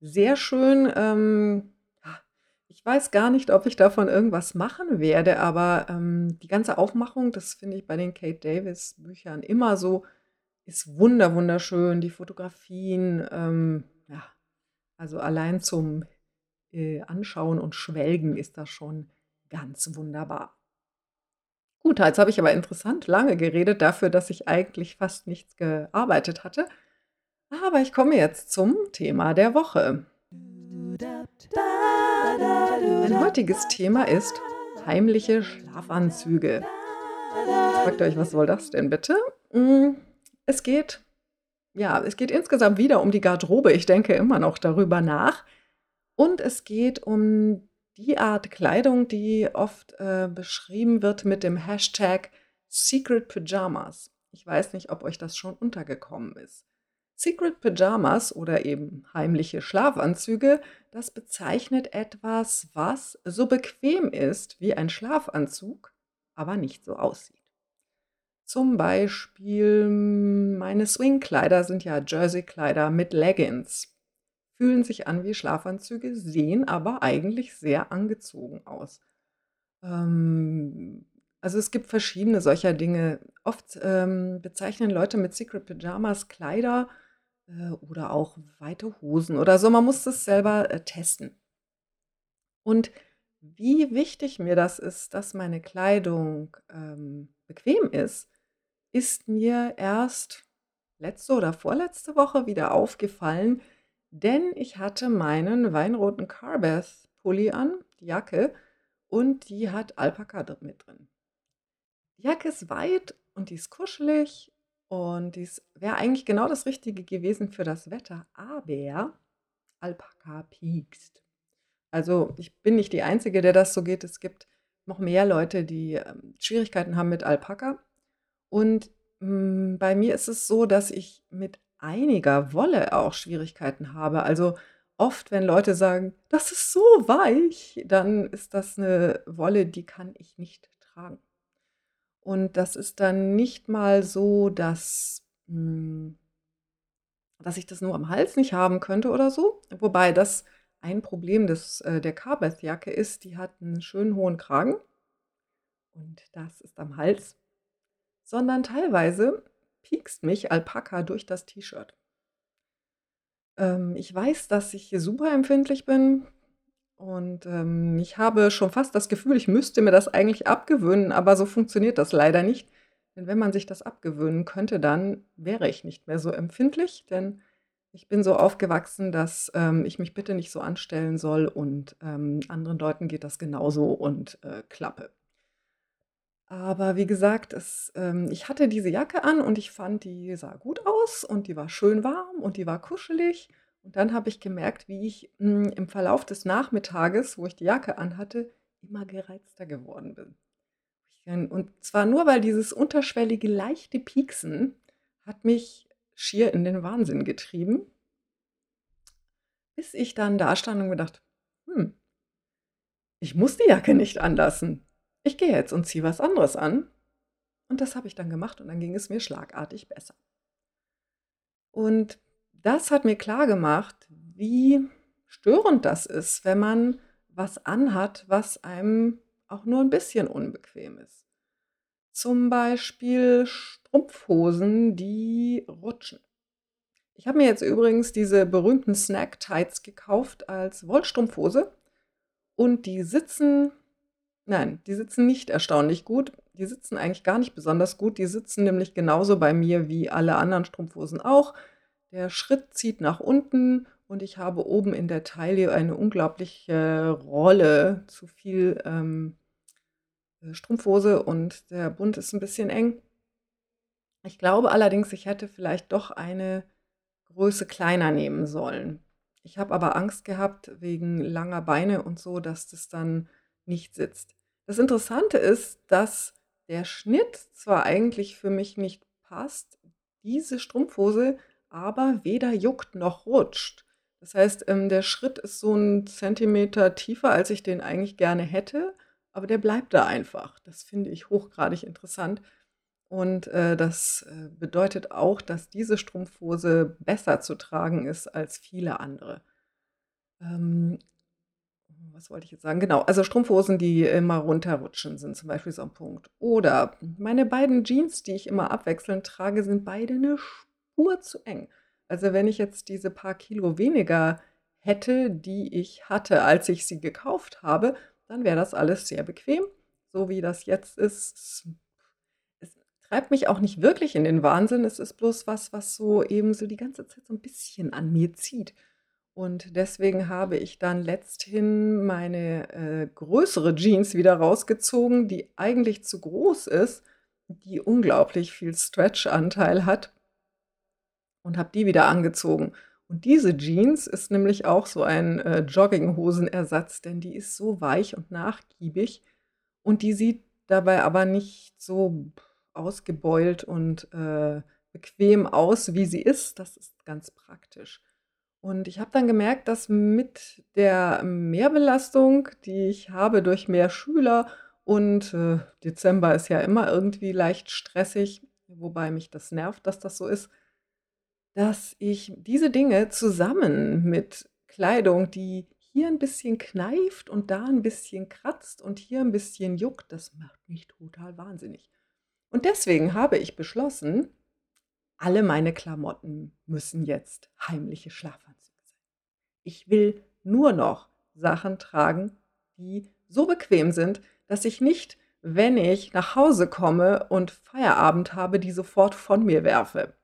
Sehr schön, ähm ich weiß gar nicht, ob ich davon irgendwas machen werde, aber, ähm, die ganze Aufmachung, das finde ich bei den Kate Davis Büchern immer so ist wunder wunderschön, die Fotografien, ähm, ja, also allein zum, äh, Anschauen und Schwelgen ist das schon ganz wunderbar. Gut, jetzt habe ich aber interessant lange geredet dafür, dass ich eigentlich fast nichts gearbeitet hatte. Aber ich komme jetzt zum Thema der Woche. Mein heutiges Thema ist heimliche Schlafanzüge. Fragt euch, was soll das denn bitte? Hm, es geht ja, es geht insgesamt wieder um die Garderobe. Ich denke immer noch darüber nach. Und es geht um die Art Kleidung, die oft, äh, beschrieben wird mit dem Hashtag Secret Pyjamas. Ich weiß nicht, ob euch das schon untergekommen ist. Secret Pyjamas oder eben heimliche Schlafanzüge, das bezeichnet etwas, was so bequem ist wie ein Schlafanzug, aber nicht so aussieht. Zum Beispiel meine Swingkleider sind ja Jerseykleider mit Leggings. Fühlen sich an wie Schlafanzüge, sehen aber eigentlich sehr angezogen aus. Ähm, also, es gibt verschiedene solcher Dinge. Oft, ähm, bezeichnen Leute mit Secret Pyjamas Kleider, äh, oder auch weite Hosen oder so. Man muss das selber, äh, testen. Und wie wichtig mir das ist, dass meine Kleidung, ähm, bequem ist, ist mir erst letzte oder vorletzte Woche wieder aufgefallen, denn ich hatte meinen weinroten Carbeth Pulli an, die Jacke, und die hat Alpaka mit drin. Die Jacke ist weit und die ist kuschelig und dies wäre eigentlich genau das Richtige gewesen für das Wetter, aber Alpaka piekst. Also, ich bin nicht die Einzige, der das so geht. Es gibt noch mehr Leute, die, ähm, Schwierigkeiten haben mit Alpaka. Und, hm, bei mir ist es so, dass ich mit einiger Wolle auch Schwierigkeiten habe. Also, oft, wenn Leute sagen: „Das ist so weich“, dann ist das 'ne Wolle, die kann ich nicht tragen. Und das ist dann nicht mal so, dass hm dass ich das nur am Hals nicht haben könnte oder so. Wobei das ein Problem des äh, der Carbeth-Jacke ist, die hat 'n schönen hohen Kragen und das ist am Hals, sondern teilweise piekst mich Alpaka durch das T-Shirt. Ähm, ich weiß, dass ich hier super empfindlich bin und, ähm, ich habe schon fast das Gefühl, ich müsste mir das eigentlich abgewöhnen, aber so funktioniert das leider nicht. Denn wenn man sich das abgewöhnen könnte, dann wäre ich nicht mehr so empfindlich, denn ich bin so aufgewachsen, dass, ähm, ich mich bitte nicht so anstellen soll und, ähm, anderen Leuten geht das genauso und, äh, Klappe. Aber wie gesagt, es ähm, ich hatte diese Jacke an und ich fand, die sah gut aus und die war schön warm und die war kuschelig. Und dann habe ich gemerkt, wie ich, hm, im Verlauf des Nachmittages, wo ich die Jacke anhatte, immer gereizter geworden bin. und zwar nur, weil dieses unterschwellige leichte Pieksen hat mich schier in den Wahnsinn getrieben bis ich dann dastand und gedacht: „Hm“ „ich muss die Jacke nicht anlassen. Ich gehe jetzt und ziehe was anderes an.“ Und das habe ich dann gemacht und dann ging es mir schlagartig besser. Und das hat mir klargemacht, wie störend das ist, wenn man was anhat, was einem auch nur 'n bisschen unbequem ist. Zum Beispiel Strumpfhosen, die rutschen. Ich habe mir jetzt übrigens diese berühmten Snack Tights gekauft als Wollstrumpfhose und die sitzen nein, die sitzen nicht erstaunlich gut. Die sitzen eigentlich gar nicht besonders gut. Die sitzen nämlich genauso bei mir wie alle anderen Strumpfhosen auch. Der Schritt zieht nach unten und ich habe oben in der Taille eine unglaubliche Rolle, zu viel, ähm, äh, Strumpfhose und der Bund ist 'n bisschen eng. Ich glaube allerdings, ich hätte vielleicht doch eine Größe kleiner nehmen sollen. Ich habe aber Angst gehabt wegen langer Beine und so, dass das dann nicht sitzt. Das Interessante ist, dass der Schnitt zwar eigentlich für mich nicht passt, diese Strumpfhose aber weder juckt noch rutscht. Das heißt, ähm, der Schritt ist so 'n Zentimeter tiefer, als ich den eigentlich gerne hätte, aber der bleibt da einfach. Das finde ich hochgradig interessant. Und, äh, das, äh, bedeutet auch, dass diese Strumpfhose besser zu tragen ist als viele andere. Was wollte ich jetzt sagen? Genau, also Strumpfhosen, die immer runterrutschen, sind zum Beispiel so 'n Punkt. Oder meine beiden Jeans, die ich immer abwechselnd trage, sind beide 'ne Spur zu eng. Also, wenn ich jetzt diese paar Kilo weniger hätte, die ich hatte, als ich sie gekauft habe, dann wäre das alles sehr bequem. So wie das jetzt ist es treibt mich auch nicht wirklich in den Wahnsinn. Es ist bloß was, was so eben so die ganze Zeit so 'n bisschen an mir zieht. Und deswegen habe ich dann letzthin meine, äh, größere Jeans wieder rausgezogen, die eigentlich zu groß ist, die unglaublich viel Stretch-Anteil hat und habe die wieder angezogen. Und diese Jeans ist nämlich auch so ein, äh, Jogginghosenersatz, denn die ist so weich und nachgiebig und die sieht dabei aber nicht so ausgebeult und, äh, bequem aus, wie sie ist. Das ist ganz praktisch. Und ich habe dann gemerkt, dass mit der Mehrbelastung, die ich habe durch mehr Schüler und, äh, Dezember ist ja immer irgendwie leicht stressig, wobei mich das nervt, dass das so ist dass ich diese Dinge zusammen mit Kleidung, die hier ein bisschen kneift und da ein bisschen kratzt und hier ein bisschen juckt, das macht mich total wahnsinnig. Und deswegen habe ich beschlossen, alle meine Klamotten müssen jetzt heimliche Schlafanzüge sein. Ich will nur noch Sachen tragen, die so bequem sind, dass ich nicht, wenn ich nach Hause komme und Feierabend habe, die sofort von mir werfe.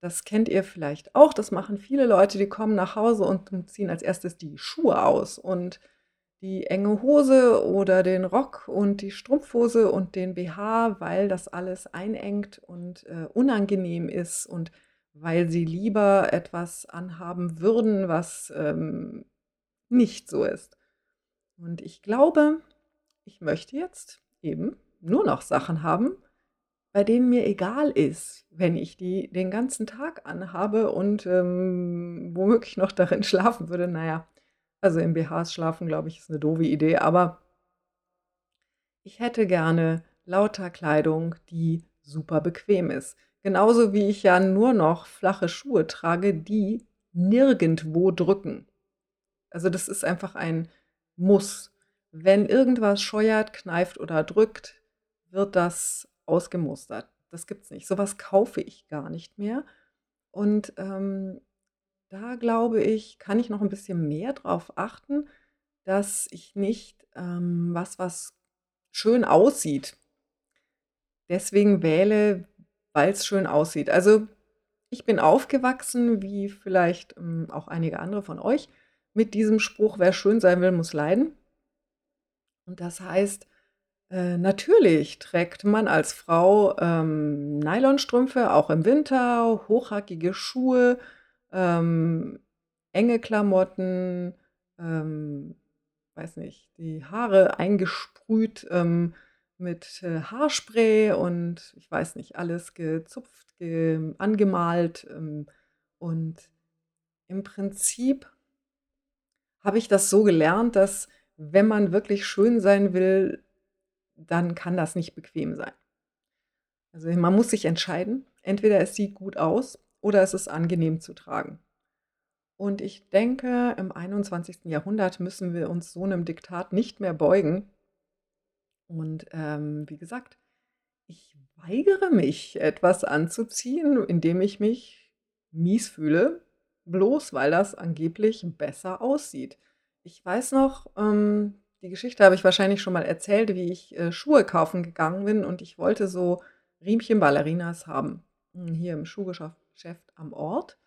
Das kennt ihr vielleicht auch. Das machen viele Leute, die kommen nach Hause und ziehen als erstes die Schuhe aus und die enge Hose oder den Rock und die Strumpfhose und den BH, weil das alles einengt und äh, unangenehm ist und weil sie lieber etwas anhaben würden, was ähm, nicht so ist. Und ich glaube, ich möchte jetzt eben nur noch Sachen haben, bei denen mir egal ist, wenn ich die den ganzen Tag anhabe und, ähm, womöglich noch darin schlafen würde. Naja, also im BHs schlafen, glaube ich, ist eine doofe Idee, aber ich hätte gerne lauter Kleidung, die super bequem ist. Genauso wie ich ja nur noch flache Schuhe trage, die nirgendwo drücken. Also, das ist einfach ein Muss. Wenn irgendwas scheuert, kneift oder drückt, wird das ausgemustert. Das gibt's nicht. Sowas kaufe ich gar nicht mehr. Und, ähm, da glaube ich, kann ich noch ein bisschen mehr drauf achten, dass ich nicht, ähm, was was schön aussieht deswegen wähle, weil es schön aussieht. Also, ich bin aufgewachsen, wie vielleicht, ähm, auch einige andere von euch, mit diesem Spruch: „Wer schön sein will, muss leiden.“ Und das heißt äh, natürlich trägt man als Frau, ähm, Nylonstrümpfe, auch im Winter, hochhackige Schuhe, ähm, enge Klamotten, ähm, weiß nicht, die Haare eingesprüht, ähm, mit, äh, Haarspray und ich weiß nicht, alles gezupft, ge angemalt, ähm, und im Prinzip habe ich das so gelernt, dass wenn man wirklich schön sein will dann kann das nicht bequem sein. Also, man muss sich entscheiden. Entweder es sieht gut aus oder es ist angenehm zu tragen. Und ich denke, im 21. Jahrhundert müssen wir uns so einem Diktat nicht mehr beugen. Und, ähm, wie gesagt, ich weigere mich, etwas anzuziehen, in dem ich mich mies fühle, bloß weil das angeblich besser aussieht. Ich weiß noch, ähm die Geschichte habe ich wahrscheinlich schon mal erzählt, wie ich, äh, Schuhe kaufen gegangen bin und ich wollte so Riemchen-Ballerinas haben, hm, hier im Schuhgeschäft am Ort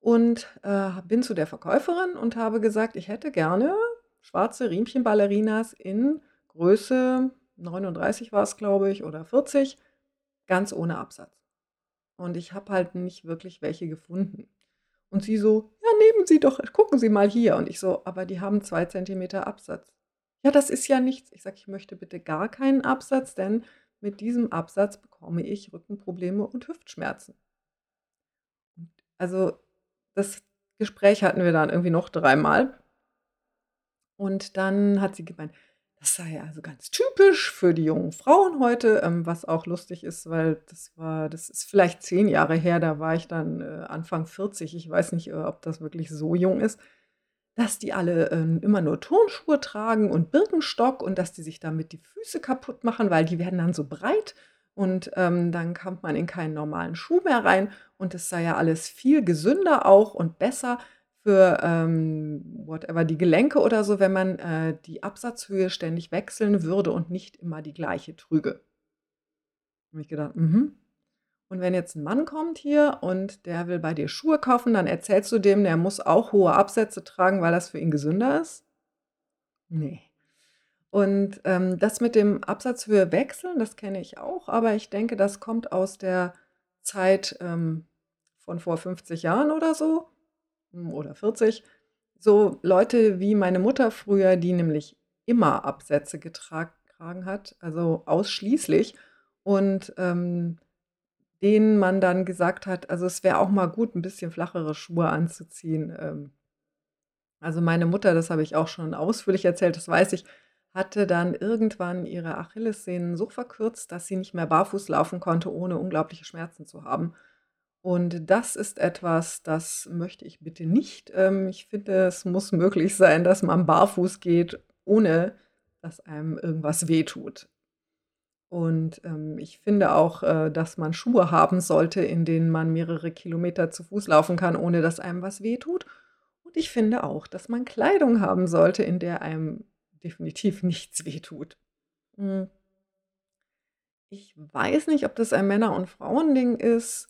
und, äh, bin zu der Verkäuferin und habe gesagt, ich hätte gerne schwarze Riemchen-Ballerinas in Größe 39 war es, glaube ich, oder 40, ganz ohne Absatz. Und ich habe halt nicht wirklich welche gefunden. Und sie so: „Ja, nehmen Sie doch gucken Sie mal hier.“ Und ich so: „Aber die haben 2 Zentimeter Absatz.“ ja, das ist ja nichts. Ich sage: „Ich möchte bitte gar keinen Absatz, denn mit diesem Absatz bekomme ich Rückenprobleme und Hüftschmerzen.“ Also, das Gespräch hatten wir dann irgendwie noch dreimal. Und dann hat sie gemeint, das sei also ganz typisch für die jungen Frauen heute, ähm, was auch lustig ist, weil das war das ist vielleicht 10 Jahre her, da war ich dann, äh, Anfang 40. Ich weiß nicht, äh, ob das wirklich so jung ist dass die alle, ähm, immer nur Turnschuhe tragen und Birkenstock und dass die sich damit die Füße kaputt machen, weil die werden dann so breit und, ähm, dann kommt man in keinen normalen Schuh mehr rein und es sei ja alles viel gesünder auch und besser für, ähm, whatever, die Gelenke oder so, wenn man, äh, die Absatzhöhe ständig wechseln würde und nicht immer die gleiche trüge. Habe ich gedacht: „Mhm.“ und wenn jetzt ein Mann kommt hier und der will bei dir Schuhe kaufen, dann erzählst du dem, der muss auch hohe Absätze tragen, weil das für ihn gesünder ist? Ne. Und, ähm, das mit dem Absatzhöhe wechseln, das kenne ich auch, aber ich denke, das kommt aus der Zeit, ähm, von vor 50 Jahren oder so, hm, oder 40. So Leute wie meine Mutter früher, die nämlich immer Absätze getragen hat, also ausschließlich und, ähm denen man dann gesagt hat, also, es wäre auch mal gut, 'n bisschen flachere Schuhe anzuziehen. Ähm, also, meine Mutter, das habe ich auch schon ausführlich erzählt, das weiß ich, hatte dann irgendwann ihre Achillessehnen so verkürzt, dass sie nicht mehr barfuß laufen konnte, ohne unglaubliche Schmerzen zu haben. Und das ist etwas, das möchte ich bitte nicht. Ähm, ich finde, es muss möglich sein, dass man barfuß geht, ohne dass einem irgendwas wehtut. Und, ähm, ich finde auch, äh, dass man Schuhe haben sollte, in denen man mehrere Kilometer zu Fuß laufen kann, ohne dass einem was wehtut. Und ich finde auch, dass man Kleidung haben sollte, in der einem definitiv nichts wehtut. Hm. Ich weiß nicht, ob das ein Männer und Frauending ist,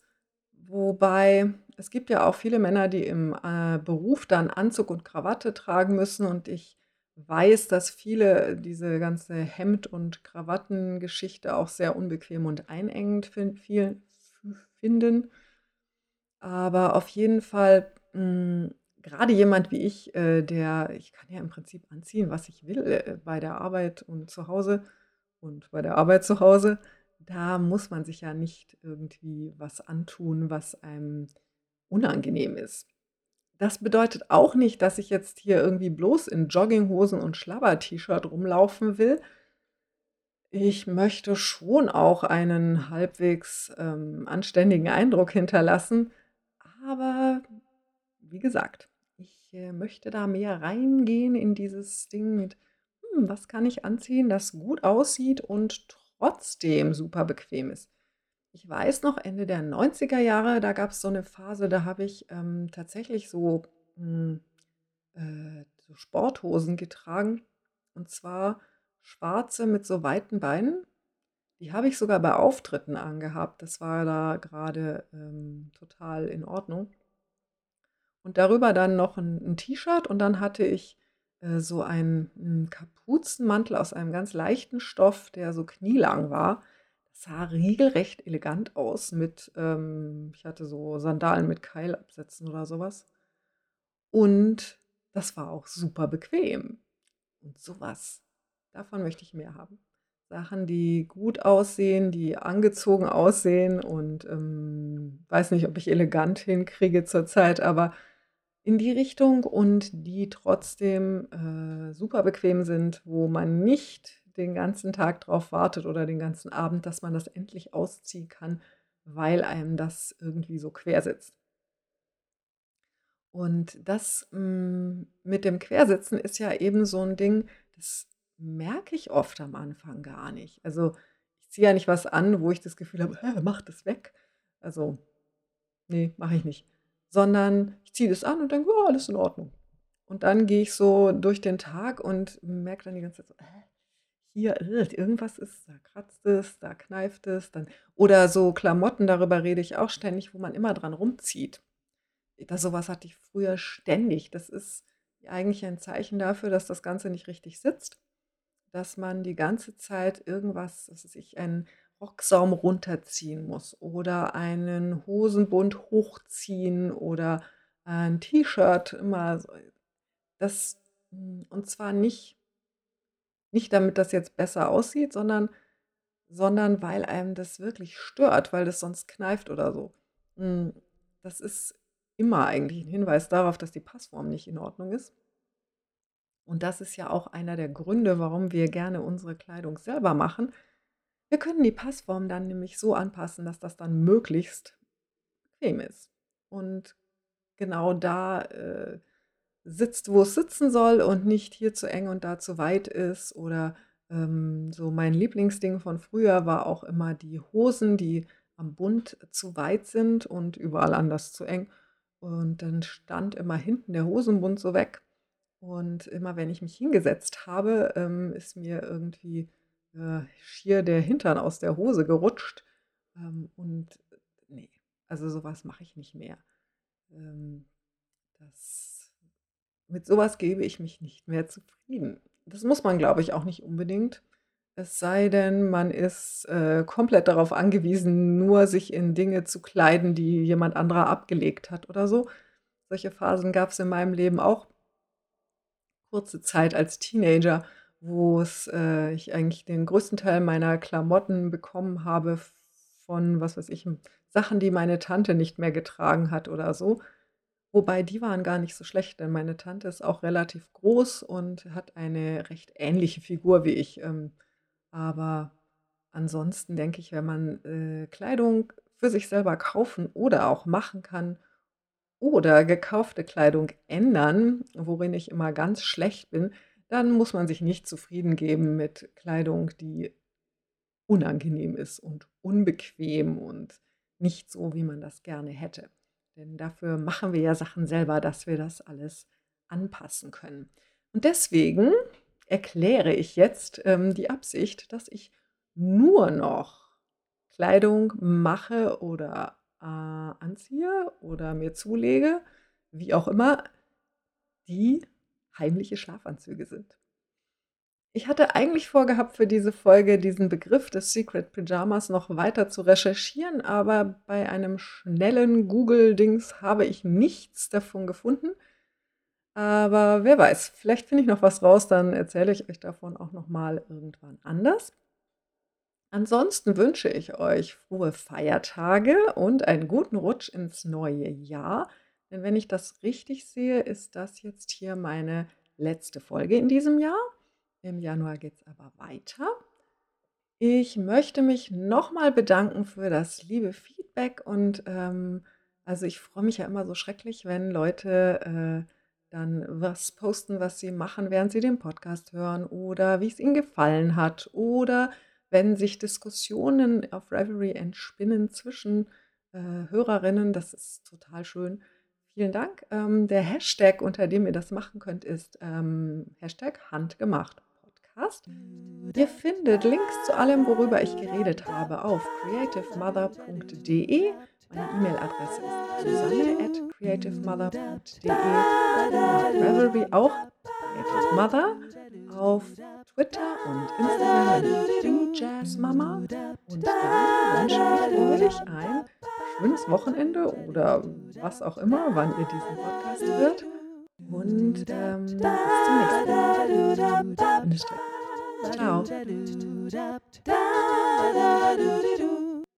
wobei es gibt ja auch viele Männer, die im, äh, Beruf dann Anzug und Krawatte tragen müssen und ich weiß, dass viele diese ganze Hemd und Krawattengeschichte auch sehr unbequem und einengend fin viel finden. Aber auf jeden Fall, hm, grade jemand wie ich, äh, der ich kann ja im Prinzip anziehen, was ich will, äh, bei der Arbeit und zu Hause und bei der Arbeit zu Hause. Da muss man sich ja nicht irgendwie was antun, was einem unangenehm ist. Das bedeutet auch nicht, dass ich jetzt hier irgendwie bloß in Jogginghosen und Schlabber-T-Shirt rumlaufen will. Ich möchte schon auch einen halbwegs, ähm, anständigen Eindruck hinterlassen, aber wie gesagt, äh, möchte da mehr reingehen in dieses Ding mit: „Hm, was kann ich anziehen, das gut aussieht und trotzdem super bequem ist?“ Ich weiß noch, Ende der 90er Jahre, da gab's so 'ne Phase, da habe ich, ähm, tatsächlich so, hm, äh, so Sporthosen getragen, und zwar schwarze mit so weiten Beinen. Die habe ich sogar bei Auftritten angehabt. Das war da grade, ähm, total in Ordnung. Und darüber dann noch 'n 'n T-Shirt und dann hatte ich, äh, so einen, hm, Kapuzenmantel aus einem ganz leichten Stoff, der so knielang war. Das sah regelrecht elegant aus mit, ähm ich hatte so Sandalen mit Keilabsätzen oder so was. Und das war auch super bequem. Und so was, davon möchte ich mehr haben. Sachen, die gut aussehen, die angezogen aussehen und, ähm, weiß nicht, ob ich elegant hinkriege zurzeit, aber in die Richtung und die trotzdem, äh, super bequem sind, wo man nicht den ganzen Tag drauf wartet oder den ganzen Abend, dass man das endlich ausziehen kann, weil einem das irgendwie so quer sitzt. Und das, hm, mit dem Quersitzen ist ja eben so 'n Ding, das merke ich oft am Anfang gar nicht. Also, ich ziehe ja nicht was an, wo ich das Gefühl habe: „Hä, mach das weg.“ Also, ne, mache ich nicht. Sondern ich ziehe das an und denke: „Ja, alles in Ordnung.“ Und dann gehe ich so durch den Tag und merke dann die ganze Zeit so: „Hä, hier, irgendwas ist da kratzt es, da kneift es“, dann oder so Klamotten, darüber rede ich auch ständig, wo man immer dran rumzieht. Da so was hatte ich früher ständig. Das ist eigentlich ein Zeichen dafür, dass das Ganze nicht richtig sitzt, dass man die ganze Zeit irgendwas, was weiß ich, einen Rocksaum runterziehen muss oder einen Hosenbund hochziehen oder ein T-Shirt immer so das hm, und zwar nicht nicht damit das jetzt besser aussieht, sondern sondern weil einem das wirklich stört, weil das sonst kneift oder so. Hm, das ist immer eigentlich 'n Hinweis darauf, dass die Passform nicht in Ordnung ist. Und das ist ja auch einer der Gründe, warum wir gerne unsere Kleidung selber machen. Wir können die Passform dann nämlich so anpassen, dass das dann möglichst bequem ist und genau da, äh, sitzt, wo es sitzen soll und nicht hier zu eng und da zu weit ist oder, ähm, so mein Lieblingsding von früher war auch immer die Hosen, die am Bund zu weit sind und überall anders zu eng. Und dann stand immer hinten der Hosenbund so weg. Und immer wenn ich mich hingesetzt habe, ähm, ist mir irgendwie, äh, schier der Hintern aus der Hose gerutscht. Ähm, und ne, also so was mache ich nicht mehr. Ähm, das mit so was gebe ich mich nicht mehr zufrieden. Das muss man, glaube ich, auch nicht unbedingt. Es sei denn, man ist, äh, komplett darauf angewiesen, nur sich in Dinge zu kleiden, die jemand anderer abgelegt hat oder so. Solche Phasen gab's in meinem Leben auch. Kurze Zeit als Teenager, wo's äh, ich eigentlich den größten Teil meiner Klamotten bekommen habe von, was weiß ich, Sachen, die meine Tante nicht mehr getragen hat oder so. Wobei die waren gar nicht so schlecht, denn meine Tante ist auch relativ groß und hat eine recht ähnliche Figur wie ich. Ähm, aber ansonsten denke ich, wenn man, äh, Kleidung für sich selber kaufen oder auch machen kann oder gekaufte Kleidung ändern, worin ich immer ganz schlecht bin, dann muss man sich nicht zufrieden geben mit Kleidung, die unangenehm ist und unbequem und nicht so, wie man das gerne hätte. Denn dafür machen wir ja Sachen selber, dass wir das alles anpassen können. Und deswegen erkläre ich jetzt ähm, die Absicht, dass ich nur noch Kleidung mache oder äh, anziehe oder mir zulege, wie auch immer, die heimliche Schlafanzüge sind. Ich hatte eigentlich vorgehabt, für diese Folge diesen Begriff des Secret Pyjamas noch weiter zu recherchieren, aber bei einem schnellen Google-Dings habe ich nichts davon gefunden. Aber wer weiß, vielleicht finde ich noch was raus, dann erzähle ich euch davon auch noch mal irgendwann anders. Ansonsten wünsche ich euch frohe Feiertage und einen guten Rutsch ins neue Jahr. Denn wenn ich das richtig sehe, ist das jetzt hier meine letzte Folge in diesem Jahr. Im Januar geht es aber weiter. Ich möchte mich nochmal bedanken für das liebe Feedback und ähm, also ich freue mich ja immer so schrecklich, wenn Leute äh, dann was posten, was sie machen, während sie den Podcast hören oder wie es ihnen gefallen hat oder wenn sich Diskussionen auf Reverie entspinnen zwischen äh, Hörerinnen. Das ist total schön. Vielen Dank. Ähm, der Hashtag, unter dem ihr das machen könnt, ist ähm, Hashtag Handgemacht. Podcast. Ihr findet Links zu allem, worüber ich geredet habe, auf creativemother.de. Meine E-Mail-Adresse ist susanne at creativemother.de. Ravelry auch Creative Mother. Auf Twitter und Instagram bin ich Jazzmama. Und dann wünsche ich euch ein schönes Wochenende oder was auch immer, wann ihr diesen Podcast hört. Und ähm, bis zum nächsten Mal. Ciao.